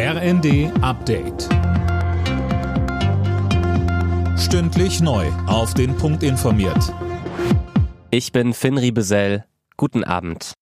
RND Update. Stündlich neu. Auf den Punkt informiert. Ich bin Finn Riebesell. Guten Abend.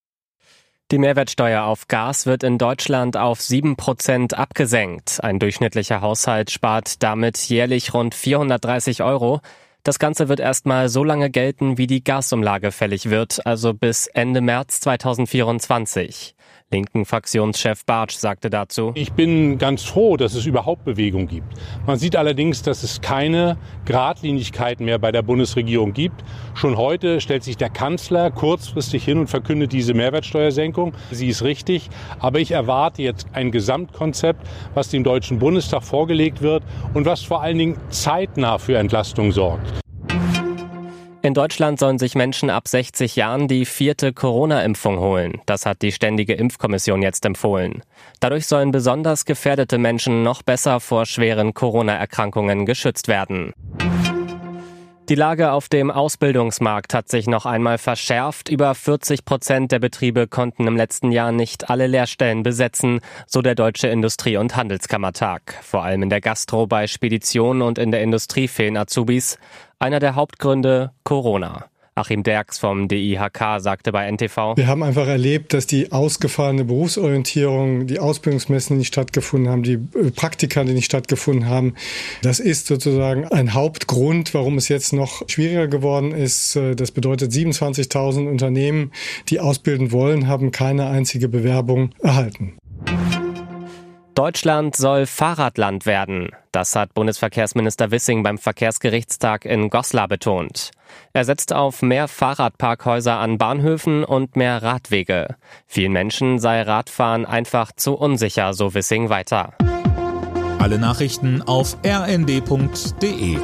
Die Mehrwertsteuer auf Gas wird in Deutschland auf 7% abgesenkt. Ein durchschnittlicher Haushalt spart damit jährlich rund 430 Euro. Das Ganze wird erstmal so lange gelten, wie die Gasumlage fällig wird, also bis Ende März 2024. Linken Fraktionschef Bartsch sagte dazu. Ich bin ganz froh, dass es überhaupt Bewegung gibt. Man sieht allerdings, dass es keine Gradlinigkeiten mehr bei der Bundesregierung gibt. Schon heute stellt sich der Kanzler kurzfristig hin und verkündet diese Mehrwertsteuersenkung. Sie ist richtig, aber ich erwarte jetzt ein Gesamtkonzept, was dem Deutschen Bundestag vorgelegt wird und was vor allen Dingen zeitnah für Entlastung sorgt. In Deutschland sollen sich Menschen ab 60 Jahren die vierte Corona-Impfung holen. Das hat die Ständige Impfkommission jetzt empfohlen. Dadurch sollen besonders gefährdete Menschen noch besser vor schweren Corona-Erkrankungen geschützt werden. Die Lage auf dem Ausbildungsmarkt hat sich noch einmal verschärft. Über 40 Prozent der Betriebe konnten im letzten Jahr nicht alle Lehrstellen besetzen, so der Deutsche Industrie- und Handelskammertag. Vor allem in der Gastro, bei Speditionen und in der Industrie fehlen Azubis. Einer der Hauptgründe Corona. Achim Derks vom DIHK sagte bei NTV. Wir haben einfach erlebt, dass die ausgefallene Berufsorientierung, die Ausbildungsmessen, die nicht stattgefunden haben, die äh, Praktika, die nicht stattgefunden haben, das ist sozusagen ein Hauptgrund, warum es jetzt noch schwieriger geworden ist. Äh, das bedeutet, 27.000 Unternehmen, die ausbilden wollen, haben keine einzige Bewerbung erhalten. Deutschland soll Fahrradland werden. Das hat Bundesverkehrsminister Wissing beim Verkehrsgerichtstag in Goslar betont. Er setzt auf mehr Fahrradparkhäuser an Bahnhöfen und mehr Radwege. Vielen Menschen sei Radfahren einfach zu unsicher, so Wissing weiter. Alle Nachrichten auf rnd.de